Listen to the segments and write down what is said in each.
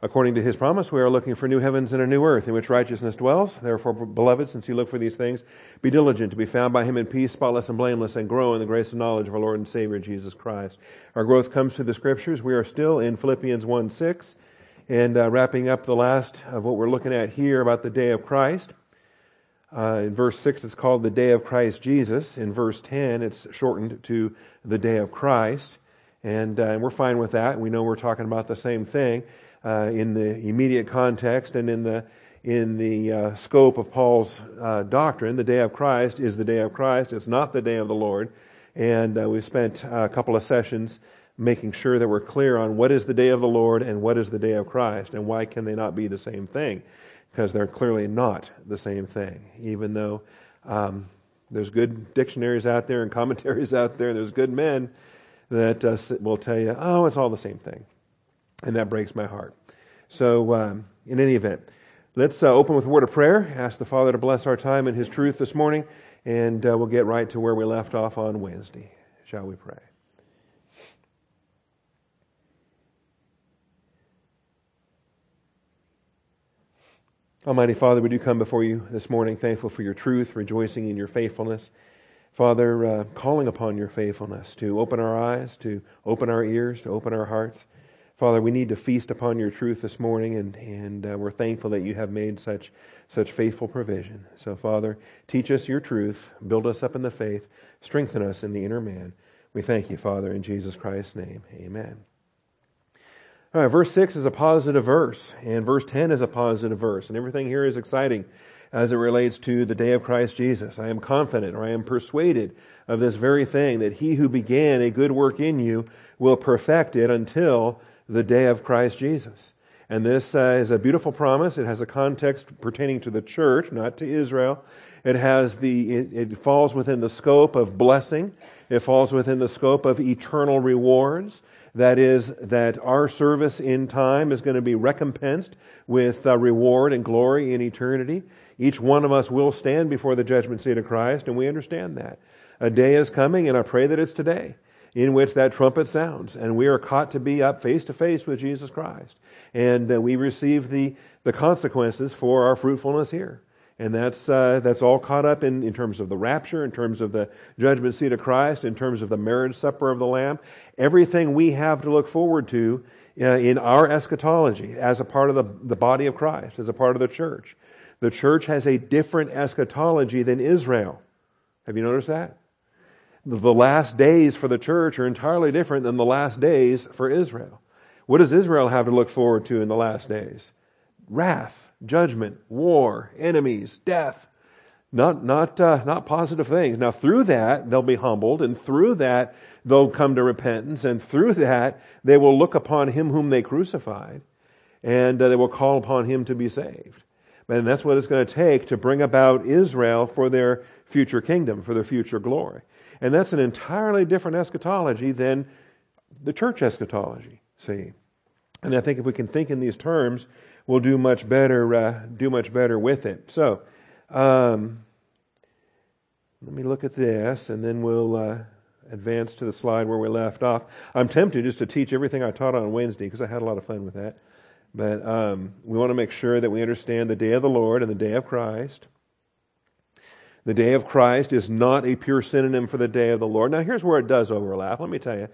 According to his promise, we are looking for new heavens and a new earth in which righteousness dwells. Therefore, beloved, since you look for these things, be diligent to be found by him in peace, spotless and blameless, and grow in the grace and knowledge of our Lord and Savior Jesus Christ. Our growth comes through the scriptures. We are still in Philippians 1 6, and uh, wrapping up the last of what we're looking at here about the day of Christ. Uh, in verse 6, it's called the day of Christ Jesus. In verse 10, it's shortened to the day of Christ. And, uh, and we're fine with that. We know we're talking about the same thing uh, in the immediate context and in the in the uh, scope of Paul's uh, doctrine, the day of Christ is the day of Christ. It's not the day of the Lord. And uh, we've spent a couple of sessions making sure that we're clear on what is the day of the Lord and what is the day of Christ, and why can they not be the same thing? Because they're clearly not the same thing, even though um, there's good dictionaries out there and commentaries out there, and there's good men that uh, will tell you, oh, it's all the same thing. And that breaks my heart. So, um, in any event, let's uh, open with a word of prayer. Ask the Father to bless our time in His truth this morning, and uh, we'll get right to where we left off on Wednesday. Shall we pray? Almighty Father, we do come before you this morning thankful for your truth, rejoicing in your faithfulness. Father, uh, calling upon your faithfulness to open our eyes, to open our ears, to open our hearts. Father, we need to feast upon your truth this morning, and, and uh, we're thankful that you have made such, such faithful provision. So, Father, teach us your truth, build us up in the faith, strengthen us in the inner man. We thank you, Father, in Jesus Christ's name. Amen. All right, verse 6 is a positive verse, and verse 10 is a positive verse, and everything here is exciting as it relates to the day of Christ Jesus. I am confident, or I am persuaded of this very thing, that he who began a good work in you will perfect it until the day of Christ Jesus. And this uh, is a beautiful promise. It has a context pertaining to the church, not to Israel. It has the, it, it falls within the scope of blessing. It falls within the scope of eternal rewards. That is, that our service in time is going to be recompensed with uh, reward and glory in eternity. Each one of us will stand before the judgment seat of Christ, and we understand that. A day is coming, and I pray that it's today in which that trumpet sounds, and we are caught to be up face to face with Jesus Christ. And uh, we receive the, the consequences for our fruitfulness here. And that's, uh, that's all caught up in, in terms of the rapture, in terms of the judgment seat of Christ, in terms of the marriage supper of the Lamb. Everything we have to look forward to uh, in our eschatology as a part of the, the body of Christ, as a part of the church. The church has a different eschatology than Israel. Have you noticed that? The last days for the church are entirely different than the last days for Israel. What does Israel have to look forward to in the last days? Wrath, judgment, war, enemies, death. Not, not, uh, not positive things. Now, through that, they'll be humbled, and through that, they'll come to repentance, and through that, they will look upon him whom they crucified, and uh, they will call upon him to be saved. And that's what it's going to take to bring about Israel for their future kingdom, for their future glory. And that's an entirely different eschatology than the church eschatology, see. And I think if we can think in these terms, we'll do much better, uh, do much better with it. So, um, let me look at this, and then we'll uh, advance to the slide where we left off. I'm tempted just to teach everything I taught on Wednesday because I had a lot of fun with that. But um, we want to make sure that we understand the day of the Lord and the day of Christ. The day of Christ is not a pure synonym for the day of the Lord. Now, here's where it does overlap. Let me tell you.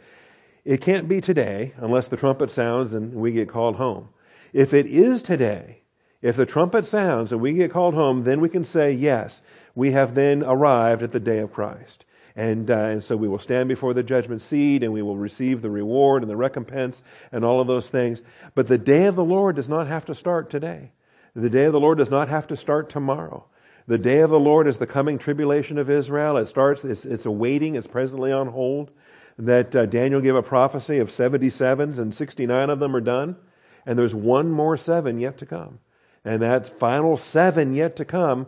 It can't be today unless the trumpet sounds and we get called home. If it is today, if the trumpet sounds and we get called home, then we can say, yes, we have then arrived at the day of Christ. And, uh, and so we will stand before the judgment seat and we will receive the reward and the recompense and all of those things. But the day of the Lord does not have to start today. The day of the Lord does not have to start tomorrow. The day of the Lord is the coming tribulation of Israel. It starts, it's, it's awaiting, it's presently on hold. That uh, Daniel gave a prophecy of 77s and 69 of them are done. And there's one more seven yet to come. And that final seven yet to come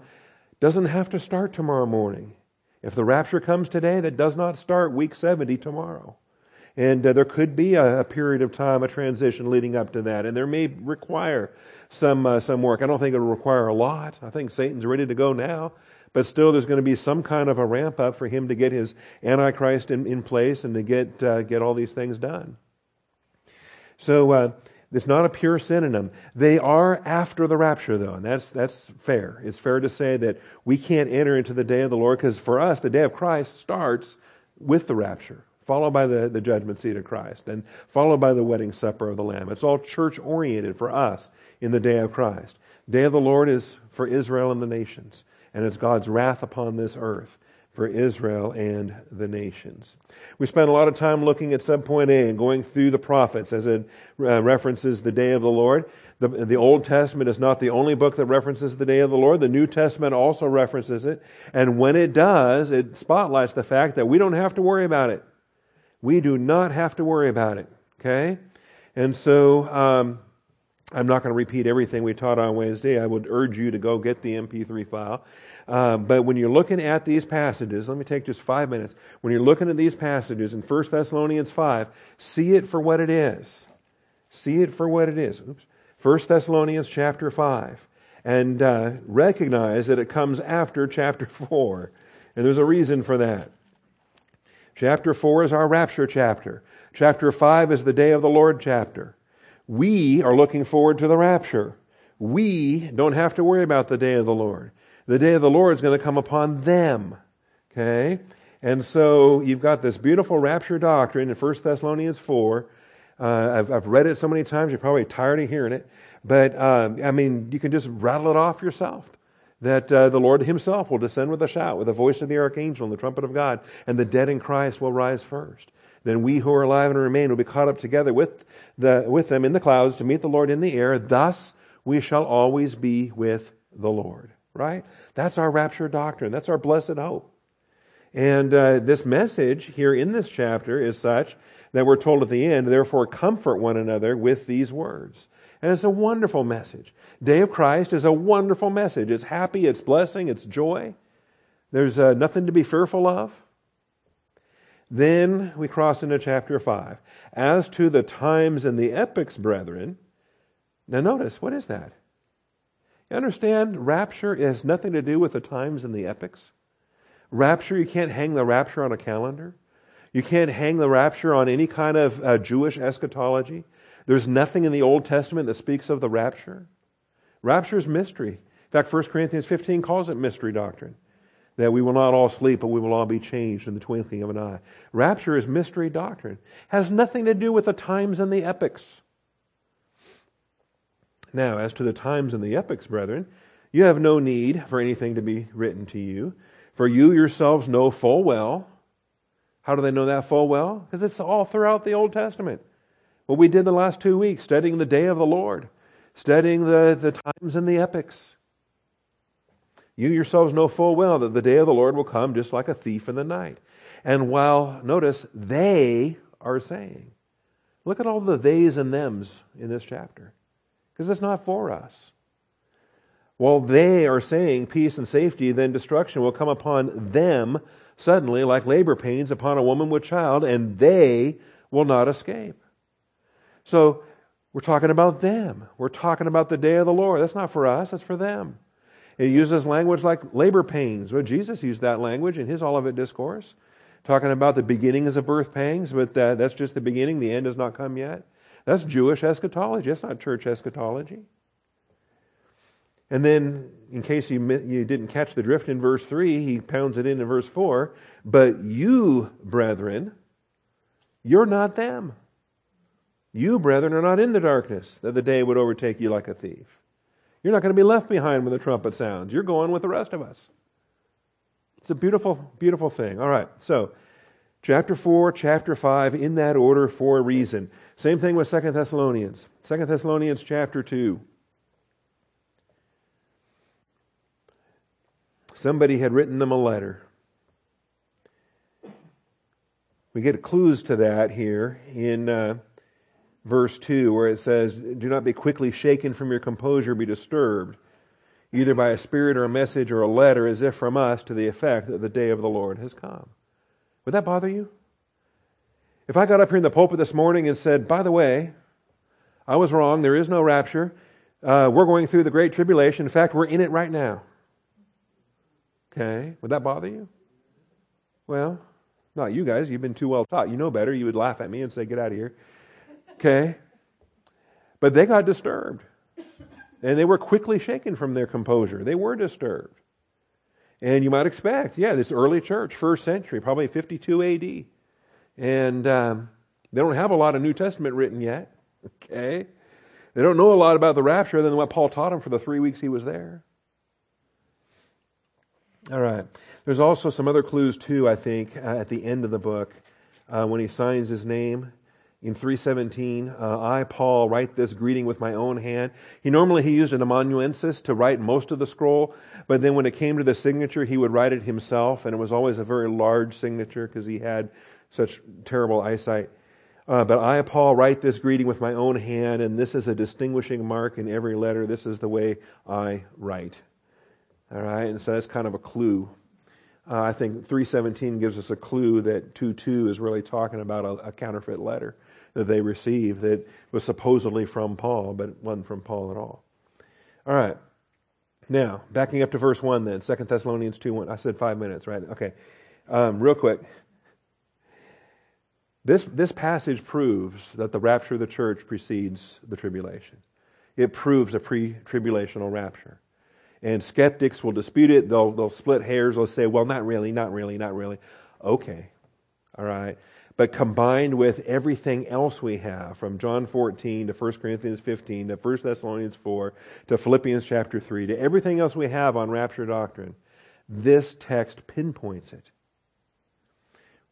doesn't have to start tomorrow morning. If the rapture comes today, that does not start week 70 tomorrow. And uh, there could be a, a, period of time, a transition leading up to that. And there may require some, uh, some work. I don't think it'll require a lot. I think Satan's ready to go now. But still, there's going to be some kind of a ramp up for him to get his Antichrist in, in place and to get, uh, get all these things done. So, uh, It's not a pure synonym. They are after the rapture, though, and that's, that's fair. It's fair to say that we can't enter into the day of the Lord because for us, the day of Christ starts with the rapture, followed by the, the judgment seat of Christ, and followed by the wedding supper of the Lamb. It's all church oriented for us in the day of Christ. Day of the Lord is for Israel and the nations, and it's God's wrath upon this earth for Israel and the nations. We spent a lot of time looking at subpoint A and going through the prophets as it uh, references the day of the Lord. The, the Old Testament is not the only book that references the day of the Lord. The New Testament also references it. And when it does, it spotlights the fact that we don't have to worry about it. We do not have to worry about it. Okay? And so, um, I'm not going to repeat everything we taught on Wednesday. I would urge you to go get the MP3 file. Uh, but when you're looking at these passages, let me take just five minutes. When you're looking at these passages in 1 Thessalonians 5, see it for what it is. See it for what it is. Oops. 1 Thessalonians chapter 5. And uh, recognize that it comes after chapter 4. And there's a reason for that. Chapter 4 is our rapture chapter. Chapter 5 is the day of the Lord chapter. We are looking forward to the rapture. We don't have to worry about the day of the Lord. The day of the Lord is going to come upon them. Okay? And so you've got this beautiful rapture doctrine in 1 Thessalonians 4. Uh, I've, I've read it so many times, you're probably tired of hearing it. But, um, I mean, you can just rattle it off yourself. That uh, the Lord Himself will descend with a shout, with the voice of the archangel and the trumpet of God, and the dead in Christ will rise first. Then we who are alive and remain will be caught up together with, the, with them in the clouds to meet the Lord in the air. Thus we shall always be with the Lord right? That's our rapture doctrine. That's our blessed hope. And uh, this message here in this chapter is such that we're told at the end, therefore comfort one another with these words. And it's a wonderful message. Day of Christ is a wonderful message. It's happy, it's blessing, it's joy. There's uh, nothing to be fearful of. Then we cross into chapter 5. As to the times and the epochs, brethren, now notice, what is that? You understand, rapture has nothing to do with the times and the epochs. Rapture, you can't hang the rapture on a calendar. You can't hang the rapture on any kind of uh, Jewish eschatology. There's nothing in the Old Testament that speaks of the rapture. Rapture is mystery. In fact, 1 Corinthians 15 calls it mystery doctrine. That we will not all sleep, but we will all be changed in the twinkling of an eye. Rapture is mystery doctrine. Has nothing to do with the times and the epochs. Now, as to the times and the epochs, brethren, you have no need for anything to be written to you, for you yourselves know full well. How do they know that full well? Because it's all throughout the Old Testament. What we did the last two weeks, studying the day of the Lord, studying the, the times and the epochs. You yourselves know full well that the day of the Lord will come just like a thief in the night. And while, notice, they are saying, look at all the theys and thems in this chapter because it's not for us. While they are saying peace and safety, then destruction will come upon them suddenly, like labor pains upon a woman with child, and they will not escape. So, we're talking about them. We're talking about the day of the Lord. That's not for us, that's for them. It uses language like labor pains. Well, Jesus used that language in his Olivet Discourse, talking about the beginnings of birth pangs, but uh, that's just the beginning. The end has not come yet. That's Jewish eschatology. That's not church eschatology. And then, in case you, you didn't catch the drift in verse 3, he pounds it in in verse 4. But you, brethren, you're not them. You, brethren, are not in the darkness, that the day would overtake you like a thief. You're not going to be left behind when the trumpet sounds. You're going with the rest of us. It's a beautiful, beautiful thing. All right, so chapter 4, chapter 5, in that order for a reason. Same thing with Second Thessalonians. Second Thessalonians chapter 2. Somebody had written them a letter. We get clues to that here in uh, verse 2, where it says, Do not be quickly shaken from your composure, be disturbed, either by a spirit or a message or a letter, as if from us, to the effect that the day of the Lord has come. Would that bother you? If I got up here in the pulpit this morning and said, by the way, I was wrong, there is no rapture, uh, we're going through the Great Tribulation. In fact, we're in it right now. Okay, would that bother you? Well, not you guys. You've been too well taught. You know better. You would laugh at me and say, get out of here. Okay? But they got disturbed. And they were quickly shaken from their composure. They were disturbed. And you might expect, yeah, this early church, first century, probably 52 AD. And um, they don't have a lot of New Testament written yet. Okay? They don't know a lot about the rapture than what Paul taught them for the three weeks he was there. All right. There's also some other clues, too, I think, uh, at the end of the book uh, when he signs his name in 317 uh, i paul write this greeting with my own hand he normally he used an amanuensis to write most of the scroll but then when it came to the signature he would write it himself and it was always a very large signature because he had such terrible eyesight uh, but I, Paul, write this greeting with my own hand, and this is a distinguishing mark in every letter. This is the way I write. All right, and so that's kind of a clue. Uh, I think 317 gives us a clue that 2.2 is really talking about a, a, counterfeit letter that they received that was supposedly from Paul, but wasn't from Paul at all. All right. Now, backing up to verse 1 then, 2 Thessalonians 2 1. I said five minutes, right? Okay. Um, real quick. This, this passage proves that the rapture of the church precedes the tribulation. It proves a pre tribulational rapture. And skeptics will dispute it. They'll, they'll split hairs. They'll say, well, not really, not really, not really. Okay. All right. But combined with everything else we have from John 14 to 1 Corinthians 15 to 1 Thessalonians 4 to Philippians chapter 3 to everything else we have on rapture doctrine, this text pinpoints it.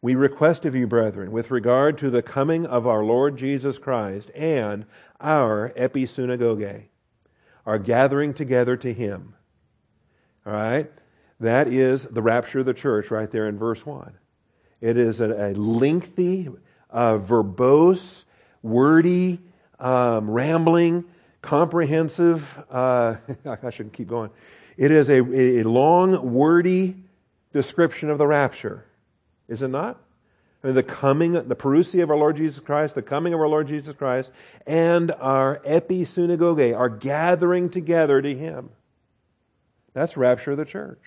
We request of you, brethren, with regard to the coming of our Lord Jesus Christ and our episynagoge, our gathering together to Him. All right? That is the rapture of the church right there in verse 1. It is a, a lengthy, uh, verbose, wordy, um, rambling, comprehensive, uh, I shouldn't keep going. It is a, a long, wordy description of the rapture. Is it not? I mean, the coming, the parousia of our Lord Jesus Christ, the coming of our Lord Jesus Christ, and our episynagoge, our gathering together to Him. That's rapture of the church.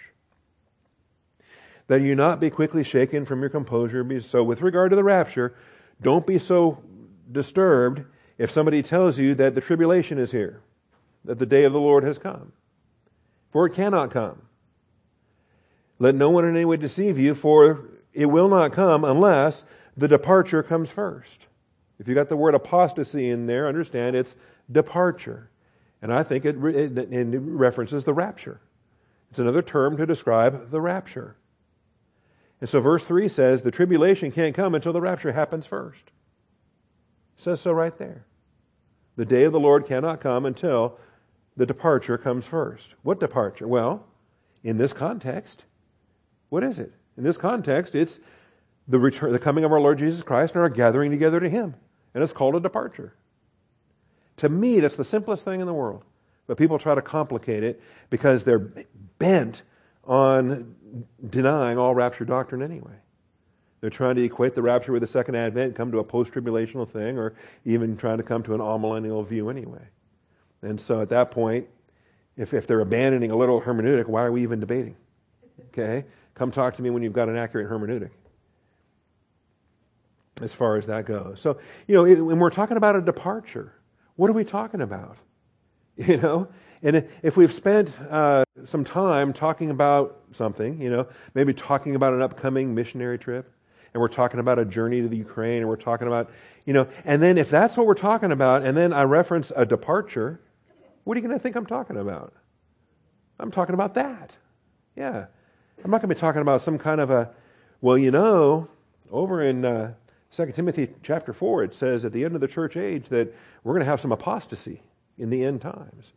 That you not be quickly shaken from your composure. So, with regard to the rapture, don't be so disturbed if somebody tells you that the tribulation is here, that the day of the Lord has come. For it cannot come. Let no one in any way deceive you, for it will not come unless the departure comes first. If you got the word apostasy in there, understand it's departure. And I think it, it, it references the rapture. It's another term to describe the rapture. And so verse 3 says the tribulation can't come until the rapture happens first. It says so right there. The day of the Lord cannot come until the departure comes first. What departure? Well, in this context, what is it? In this context, it's the return, the coming of our Lord Jesus Christ and our gathering together to Him. And it's called a departure. To me, that's the simplest thing in the world. But people try to complicate it because they're bent on denying all rapture doctrine anyway. They're trying to equate the rapture with the second advent, come to a post tribulational thing, or even trying to come to an amillennial view anyway. And so at that point, if, if they're abandoning a literal hermeneutic, why are we even debating? Okay? Come talk to me when you've got an accurate hermeneutic as far as that goes. So, you know, when we're talking about a departure, what are we talking about? You know? And if we've spent uh, some time talking about something, you know, maybe talking about an upcoming missionary trip, and we're talking about a journey to the Ukraine, and we're talking about, you know, and then if that's what we're talking about, and then I reference a departure, what are you going to think I'm talking about? I'm talking about that. Yeah. I'm not going to be talking about some kind of a, well, you know, over in uh, 2 Timothy chapter 4, it says at the end of the church age that we're going to have some apostasy in the end times.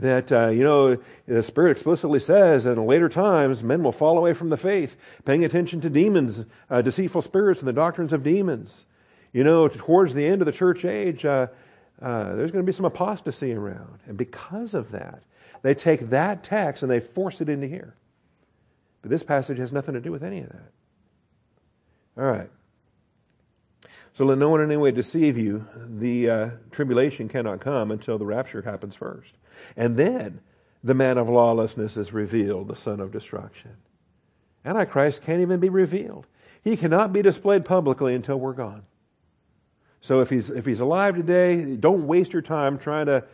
That, uh, you know, the Spirit explicitly says that in later times men will fall away from the faith, paying attention to demons, uh, deceitful spirits, and the doctrines of demons. You know, towards the end of the church age, uh, uh there's going to be some apostasy around. And because of that, they take that text and they force it into here. But this passage has nothing to do with any of that. All right. So let no one in any way deceive you. The uh, tribulation cannot come until the rapture happens first. And then the man of lawlessness is revealed, the son of destruction. Antichrist can't even be revealed. He cannot be displayed publicly until we're gone. So if he's, if he's alive today, don't waste your time trying to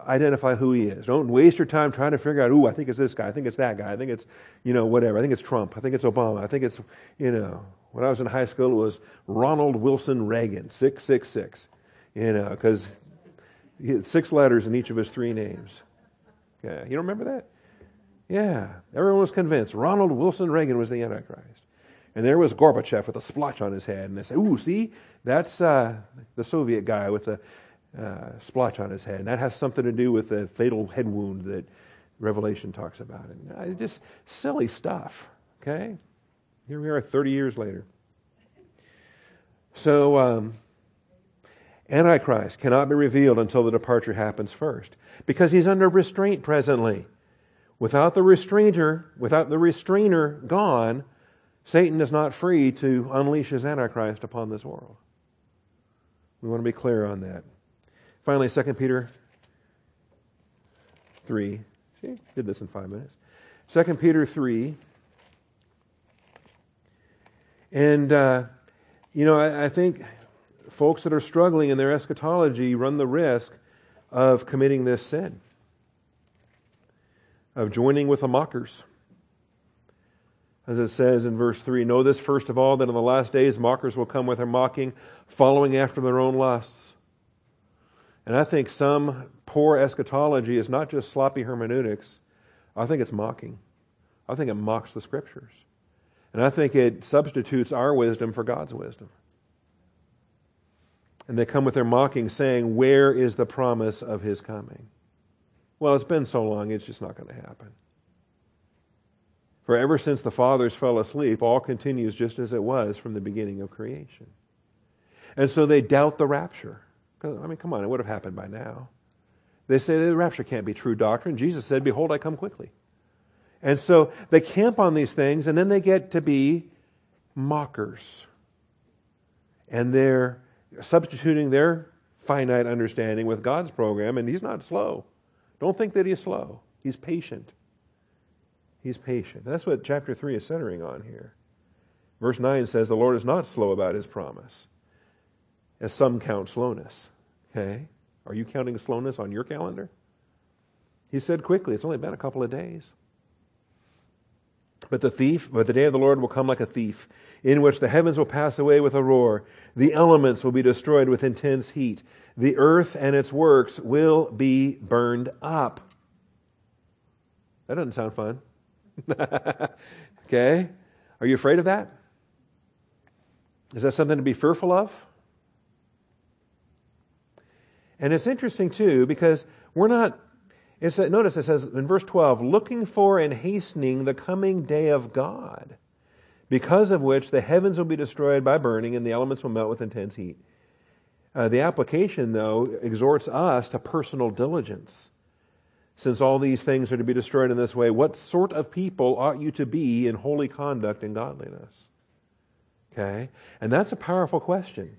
identify who he is. Don't waste your time trying to figure out, ooh, I think it's this guy. I think it's that guy. I think it's, you know, whatever. I think it's Trump. I think it's Obama. I think it's, you know, when I was in high school, it was Ronald Wilson Reagan, 666, you know, because six letters in each of his three names. Yeah, you don't remember that? Yeah, everyone was convinced Ronald Wilson Reagan was the Antichrist. And there was Gorbachev with a splotch on his head. And they said, ooh, see, that's uh, the Soviet guy with the uh, splotch on his head. And that has something to do with the fatal head wound that Revelation talks about. And uh, just silly stuff, okay? Here we are 30 years later. So, um, Antichrist cannot be revealed until the departure happens first because he's under restraint presently. Without the restrainer, without the restrainer gone, Satan is not free to unleash his Antichrist upon this world. We want to be clear on that. Finally, 2 Peter 3. See, did this in five minutes. 2 Peter 3. And, uh, you know, I, I think folks that are struggling in their eschatology run the risk of committing this sin, of joining with the mockers as it says in verse 3 Know this first of all, that in the last days mockers will come with their mocking, following after their own lusts. And I think some poor eschatology is not just sloppy hermeneutics, I think it's mocking. I think it mocks the scriptures. And I think it substitutes our wisdom for God's wisdom. And they come with their mocking, saying, Where is the promise of his coming? Well, it's been so long, it's just not going to happen. For ever since the fathers fell asleep, all continues just as it was from the beginning of creation. And so they doubt the rapture. Uh, I mean, come on, it would have happened by now. They say the rapture can't be true doctrine. Jesus said, Behold, I come quickly. And so they camp on these things, and then they get to be mockers. And they're substituting their finite understanding with God's program, and He's not slow. Don't think that He's slow, He's patient. He's patient. That's what chapter 3 is centering on here. Verse 9 says, The Lord is not slow about his promise, as some count slowness. Okay? Are you counting slowness on your calendar? He said quickly, it's only been a couple of days. But the thief, but the day of the Lord will come like a thief, in which the heavens will pass away with a roar, the elements will be destroyed with intense heat, the earth and its works will be burned up. That doesn't sound fun. okay? Are you afraid of that? Is that something to be fearful of? And it's interesting too because we're not. It's that, notice it says in verse twelve, looking for and hastening the coming day of God, because of which the heavens will be destroyed by burning and the elements will melt with intense heat. Uh, the application, though, exhorts us to personal diligence. Since all these things are to be destroyed in this way, what sort of people ought you to be in holy conduct and godliness? Okay? And that's a powerful question.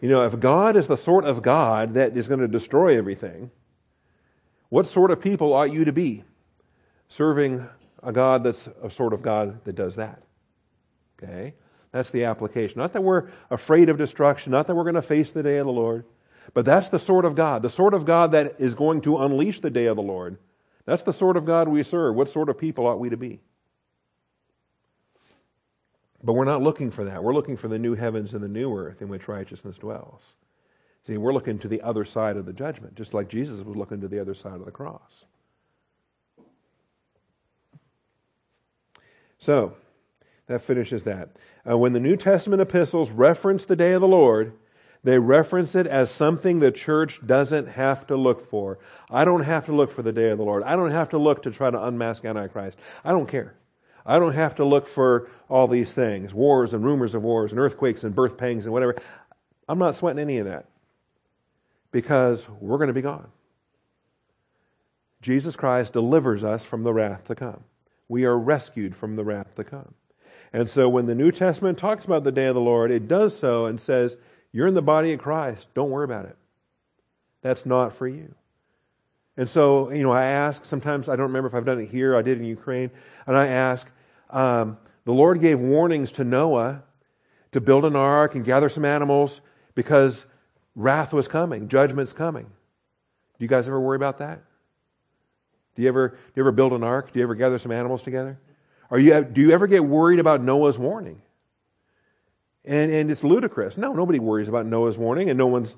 You know, if God is the sort of God that is going to destroy everything, what sort of people ought you to be serving a God that's a sort of God that does that? Okay? That's the application. Not that we're afraid of destruction, not that we're going to face the day of the Lord. But that's the sort of God, the sort of God that is going to unleash the day of the Lord. That's the sort of God we serve. What sort of people ought we to be? But we're not looking for that. We're looking for the new heavens and the new earth in which righteousness dwells. See, we're looking to the other side of the judgment, just like Jesus was looking to the other side of the cross. So, that finishes that. Uh, when the New Testament epistles reference the day of the Lord, they reference it as something the church doesn't have to look for. I don't have to look for the day of the Lord. I don't have to look to try to unmask Antichrist. I don't care. I don't have to look for all these things wars and rumors of wars and earthquakes and birth pangs and whatever. I'm not sweating any of that because we're going to be gone. Jesus Christ delivers us from the wrath to come. We are rescued from the wrath to come. And so when the New Testament talks about the day of the Lord, it does so and says, you're in the body of Christ. Don't worry about it. That's not for you. And so, you know, I ask, sometimes I don't remember if I've done it here, I did in Ukraine, and I ask, um, the Lord gave warnings to Noah to build an ark and gather some animals because wrath was coming, judgment's coming. Do you guys ever worry about that? Do you ever, do you ever build an ark? Do you ever gather some animals together? Are you, do you ever get worried about Noah's warning? And, and it's ludicrous. No, nobody worries about Noah's warning, and no one's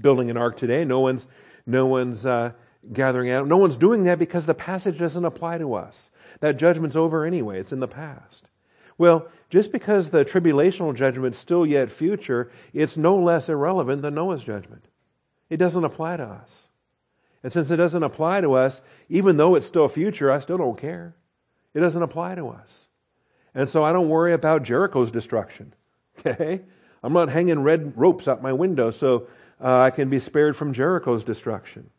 building an ark today. No one's, no one's uh, gathering out. No one's doing that because the passage doesn't apply to us. That judgment's over anyway. It's in the past. Well, just because the tribulational judgment's still yet future, it's no less irrelevant than Noah's judgment. It doesn't apply to us. And since it doesn't apply to us, even though it's still future, I still don't care. It doesn't apply to us. And so I don't worry about Jericho's destruction. Okay? I'm not hanging red ropes out my window so uh, I can be spared from Jericho's destruction.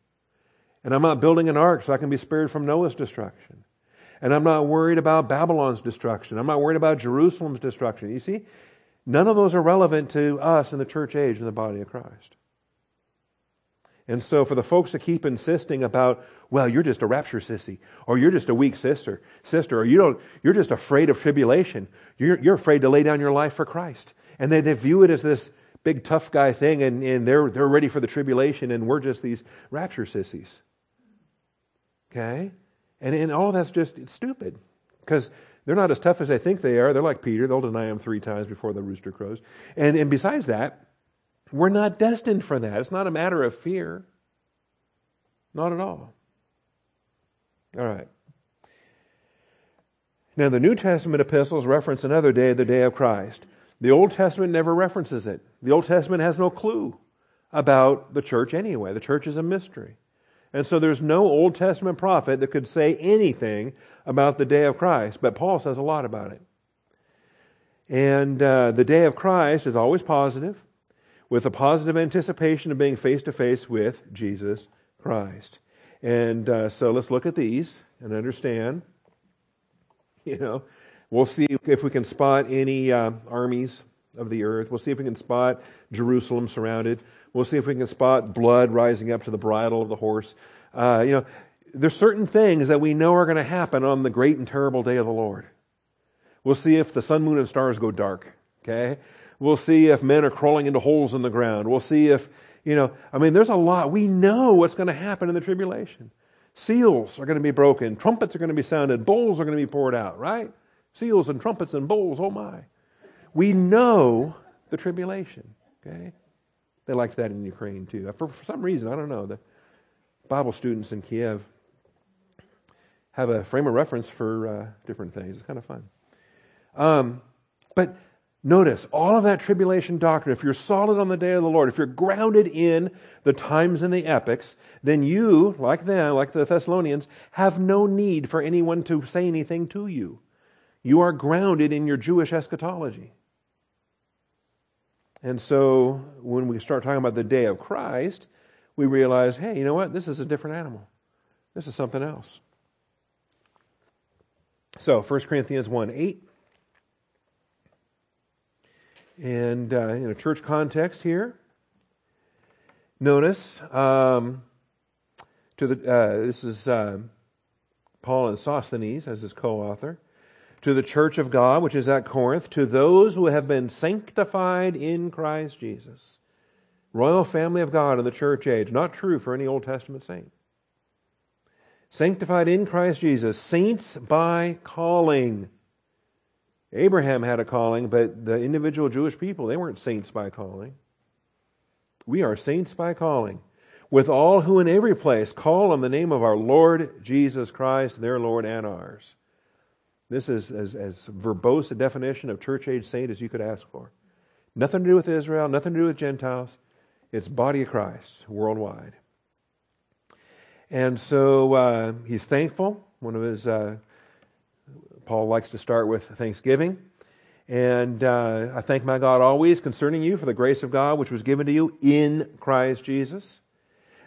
And I'm not building an ark so I can be spared from Noah's destruction. And I'm not worried about Babylon's destruction. I'm not worried about Jerusalem's destruction. You see, none of those are relevant to us in the church age in the body of Christ. And so for the folks to keep insisting about, well, you're just a rapture sissy, or you're just a weak sister, sister, or you don't, you're just afraid of tribulation. You're, you're afraid to lay down your life for Christ. And they, they view it as this big tough guy thing, and, and they're, they're ready for the tribulation, and we're just these rapture sissies. Okay? And, and all that's just stupid because they're not as tough as they think they are. They're like Peter, they'll deny him three times before the rooster crows. And, and besides that, we're not destined for that. It's not a matter of fear. Not at all. All right. Now, the New Testament epistles reference another day, the day of Christ. The Old Testament never references it. The Old Testament has no clue about the church anyway. The church is a mystery. And so there's no Old Testament prophet that could say anything about the day of Christ, but Paul says a lot about it. And uh, the day of Christ is always positive, with a positive anticipation of being face to face with Jesus Christ. And uh, so let's look at these and understand. You know, we'll see if we can spot any uh, armies of the earth. We'll see if we can spot Jerusalem surrounded. We'll see if we can spot blood rising up to the bridle of the horse. Uh, you know, there's certain things that we know are going to happen on the great and terrible day of the Lord. We'll see if the sun, moon, and stars go dark. Okay? We'll see if men are crawling into holes in the ground. We'll see if, you know, I mean, there's a lot. We know what's going to happen in the tribulation. Seals are going to be broken. Trumpets are going to be sounded. Bowls are going to be poured out, right? Seals and trumpets and bowls. Oh my. We know the tribulation. Okay? They liked that in Ukraine too. For, for some reason, I don't know. The Bible students in Kiev have a frame of reference for uh, different things. It's kind of fun. Um, but notice all of that tribulation doctrine, if you're solid on the day of the Lord, if you're grounded in the times and the epochs, then you, like them, like the Thessalonians, have no need for anyone to say anything to you. You are grounded in your Jewish eschatology. And so when we start talking about the day of Christ, we realize, hey, you know what? This is a different animal. This is something else. So, 1 Corinthians 1 8. And uh, in a church context here, notice um, to the uh, this is uh, Paul and Sosthenes as his co-author to the church of God, which is at Corinth, to those who have been sanctified in Christ Jesus. Royal family of God in the church age. Not true for any Old Testament saint. Sanctified in Christ Jesus. Saints by calling. Abraham had a calling, but the individual Jewish people, they weren't saints by calling. We are saints by calling. With all who in every place call on the name of our Lord Jesus Christ, their Lord and ours. This is as, as verbose a definition of church age saint as you could ask for. Nothing to do with Israel, nothing to do with Gentiles. It's body of Christ worldwide. And so uh, he's thankful. One of his, uh, Paul likes to start with thanksgiving. And uh, I thank my God always concerning you for the grace of God which was given to you in Christ Jesus,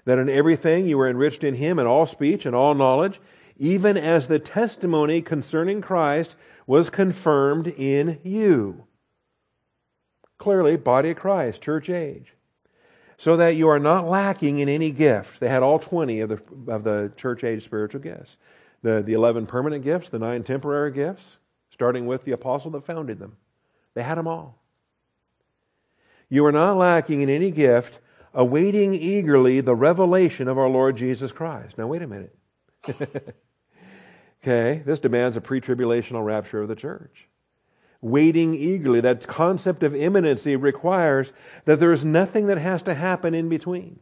that in everything you were enriched in him in all speech and all knowledge even as the testimony concerning Christ was confirmed in you. Clearly, body of Christ, church age. So that you are not lacking in any gift. They had all 20 of the, of the church age spiritual gifts the, the 11 permanent gifts, the nine temporary gifts, starting with the apostle that founded them. They had them all. You are not lacking in any gift, awaiting eagerly the revelation of our Lord Jesus Christ. Now, wait a minute. okay, this demands a pre tribulational rapture of the church. Waiting eagerly, that concept of imminency requires that there is nothing that has to happen in between.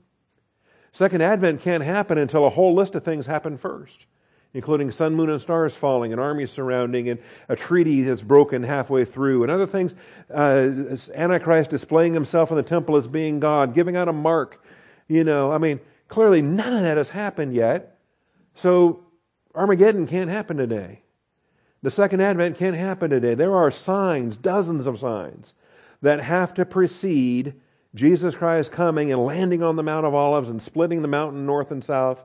Second Advent can't happen until a whole list of things happen first including sun, moon, and stars falling, an army surrounding, and a treaty that's broken halfway through, and other things. Uh, Antichrist displaying himself in the temple as being God, giving out a mark. You know, I mean, clearly none of that has happened yet. So Armageddon can't happen today. The second advent can't happen today. There are signs, dozens of signs, that have to precede Jesus Christ coming and landing on the Mount of Olives and splitting the mountain north and south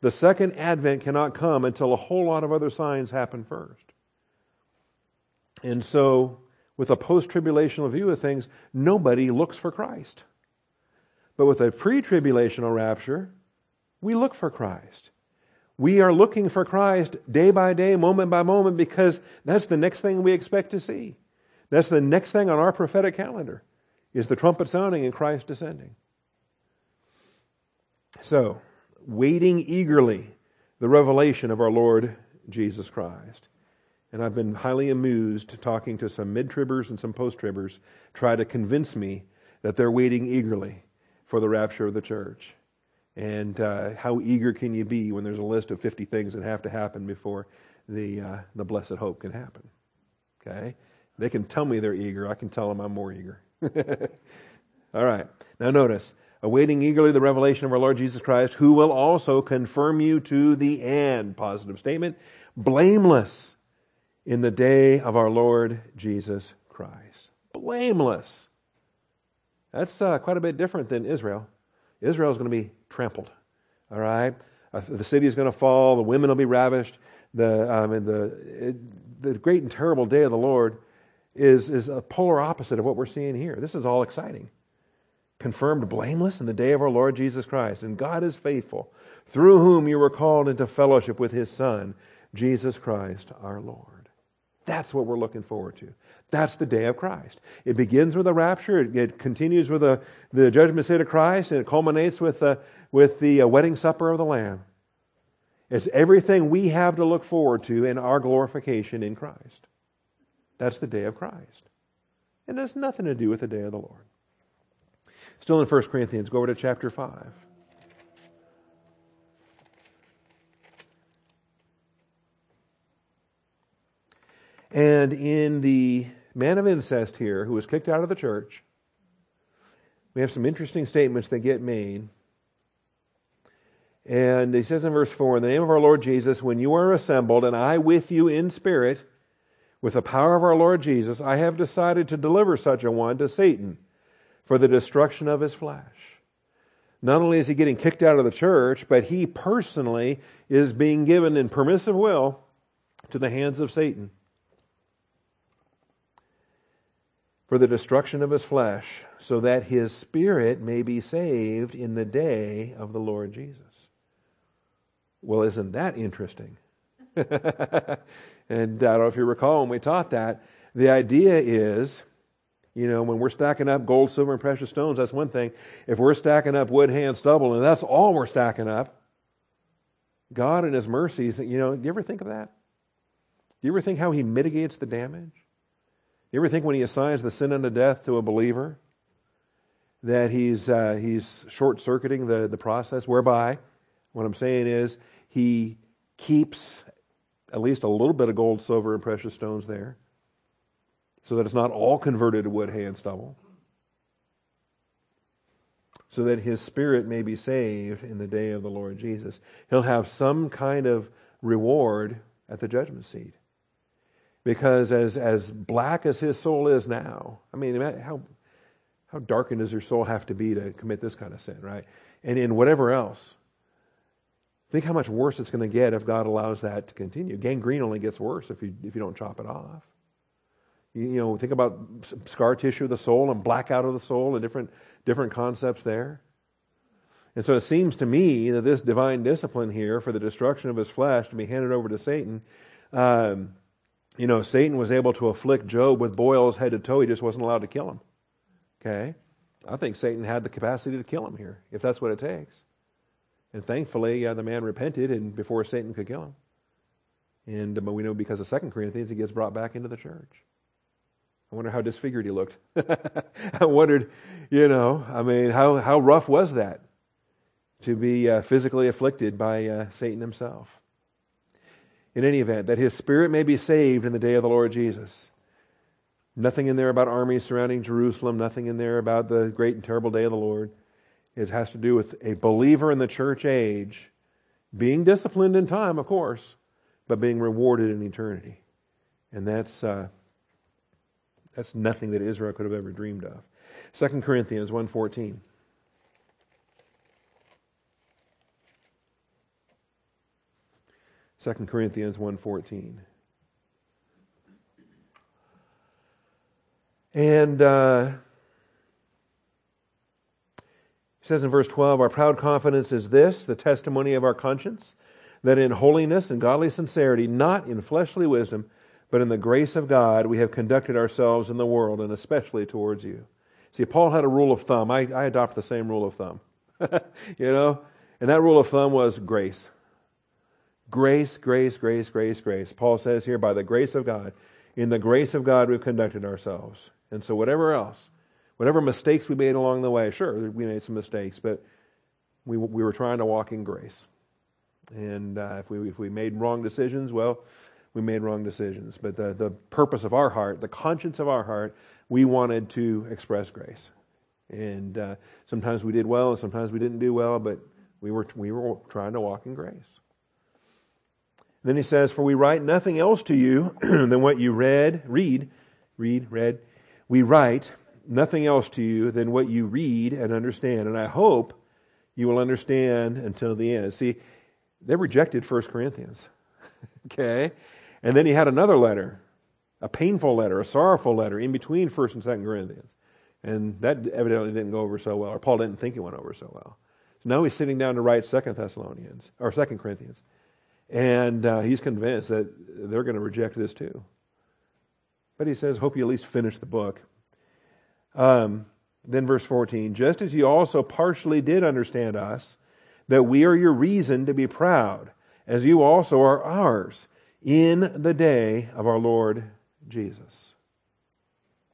the second advent cannot come until a whole lot of other signs happen first. And so, with a post tribulational view of things, nobody looks for Christ. But with a pre tribulational rapture, we look for Christ. We are looking for Christ day by day, moment by moment, because that's the next thing we expect to see. That's the next thing on our prophetic calendar is the trumpet sounding and Christ descending. So, waiting eagerly the revelation of our Lord Jesus Christ. And I've been highly amused talking to some mid tribbers and some post tribbers try to convince me that they're waiting eagerly for the rapture of the church. And uh, how eager can you be when there's a list of 50 things that have to happen before the, uh, the blessed hope can happen? Okay? They can tell me they're eager. I can tell them I'm more eager. All right. Now, notice awaiting eagerly the revelation of our Lord Jesus Christ, who will also confirm you to the end. Positive statement. Blameless in the day of our Lord Jesus Christ. Blameless. That's uh, quite a bit different than Israel. Israel is going to be trampled. All right? Uh, the city is going to fall. The women will be ravished. The, um, and the, it, the great and terrible day of the Lord is, is a polar opposite of what we're seeing here. This is all exciting confirmed blameless in the day of our Lord Jesus Christ. And God is faithful, through whom you were called into fellowship with his Son, Jesus Christ our Lord. That's what we're looking forward to. That's the day of Christ. It begins with the rapture, it, it continues with a, the judgment seat of Christ, and it culminates with, the, with the uh, wedding supper of the Lamb. It's everything we have to look forward to in our glorification in Christ. That's the day of Christ. And it has nothing to do with the day of the Lord. Still in 1 Corinthians, go over to chapter 5. And in the man of incest here, who was kicked out of the church, we have some interesting statements that get made. And he says in verse 4 In the name of our Lord Jesus, when you are assembled, and I with you in spirit, with the power of our Lord Jesus, I have decided to deliver such a one to Satan for the destruction of his flesh. Not only is he getting kicked out of the church, but he personally is being given in permissive will to the hands of Satan for the destruction of his flesh, so that his spirit may be saved in the day of the Lord Jesus. Well, isn't that interesting? and I don't know if you recall when we taught that, the idea is you know, when we're stacking up gold, silver, and precious stones, that's one thing. If we're stacking up wood, hay, and stubble, and that's all we're stacking up, God and His mercies, you know, do you ever think of that? Do you ever think how He mitigates the damage? You ever think when He assigns the sin unto death to a believer that He's, uh, he's short circuiting the, the process, whereby what I'm saying is He keeps at least a little bit of gold, silver, and precious stones there so that it's not all converted to wood, hay, and stubble, so that his spirit may be saved in the day of the Lord Jesus. He'll have some kind of reward at the judgment seat. Because as, as black as his soul is now, I mean, how, how darkened does your soul have to be to commit this kind of sin, right? And in whatever else. Think how much worse it's going to get if God allows that to continue. Gangrene only gets worse if you, if you don't chop it off. You know, think about scar tissue of the soul and blackout of the soul and different, different concepts there. And so it seems to me that this divine discipline here for the destruction of his flesh to be handed over to Satan, um, you know, Satan was able to afflict Job with boils head to toe. He just wasn't allowed to kill him. Okay? I think Satan had the capacity to kill him here, if that's what it takes. And thankfully, the man repented, and before Satan could kill him. And but we know because of Second Corinthians, he gets brought back into the church. I wonder how disfigured he looked. I wondered, you know, I mean, how how rough was that to be uh, physically afflicted by uh, Satan himself? In any event, that his spirit may be saved in the day of the Lord Jesus. Nothing in there about armies surrounding Jerusalem. Nothing in there about the great and terrible day of the Lord. It has to do with a believer in the church age being disciplined in time, of course, but being rewarded in eternity. And that's, uh, that's nothing that Israel could have ever dreamed of. 2 Corinthians 1.14. Second Corinthians 1.14. And uh, says in verse 12, Our proud confidence is this, the testimony of our conscience, that in holiness and godly sincerity, not in fleshly wisdom, but in the grace of God, we have conducted ourselves in the world, and especially towards you. See, Paul had a rule of thumb. I, I adopt the same rule of thumb. you know? And that rule of thumb was grace. Grace, grace, grace, grace, grace. Paul says here, by the grace of God, in the grace of God, we've conducted ourselves. And so, whatever else, Whatever mistakes we made along the way, sure, we made some mistakes, but we, we were trying to walk in grace. And uh, if, we, if we made wrong decisions, well, we made wrong decisions. But the, the purpose of our heart, the conscience of our heart, we wanted to express grace. And uh, sometimes we did well, and sometimes we didn't do well, but we were, we were trying to walk in grace. Then he says, For we write nothing else to you than what you read, read, read, read. We write nothing else to you than what you read and understand. And I hope you will understand until the end. See, they rejected 1 Corinthians. okay? And then he had another letter, a painful letter, a sorrowful letter in between 1st and 2nd Corinthians. And that evidently didn't go over so well, or Paul didn't think it went over so well. So now he's sitting down to write 2nd Thessalonians, or 2nd Corinthians. And uh, he's convinced that they're going to reject this too. But he says, hope you at least finish the book. Um, then verse 14, just as you also partially did understand us, that we are your reason to be proud, as you also are ours, in the day of our Lord Jesus.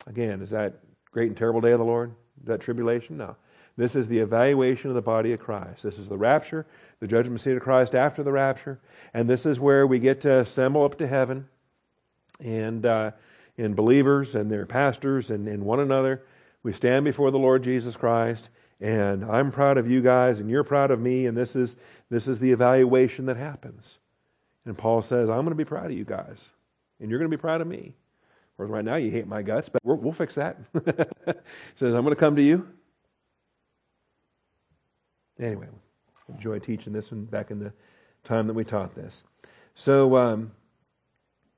Again, is that great and terrible day of the Lord? Is that tribulation? No. This is the evaluation of the body of Christ. This is the rapture, the judgment seat of Christ after the rapture, and this is where we get to assemble up to heaven, and uh, in believers and their pastors and, and one another, we stand before the Lord Jesus Christ, and I'm proud of you guys, and you're proud of me, and this is this is the evaluation that happens. And Paul says, I'm going to be proud of you guys, and you're going to be proud of me. Whereas right now you hate my guts, but we will fix that. he says, I'm going to come to you. Anyway, enjoy teaching this one back in the time that we taught this. So um,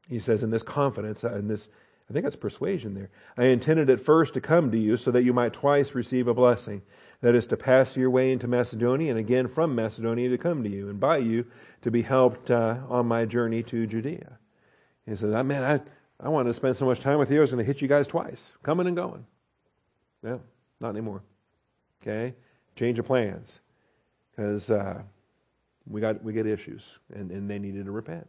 he says, in this confidence, uh, in this I think that's persuasion there. I intended at first to come to you so that you might twice receive a blessing. That is to pass your way into Macedonia and again from Macedonia to come to you and by you to be helped uh, on my journey to Judea. He says, oh, man, I, I wanted to spend so much time with you. I was going to hit you guys twice, coming and going. Yeah, not anymore. Okay? Change of plans. Because uh, we got we get issues and, and they needed to repent.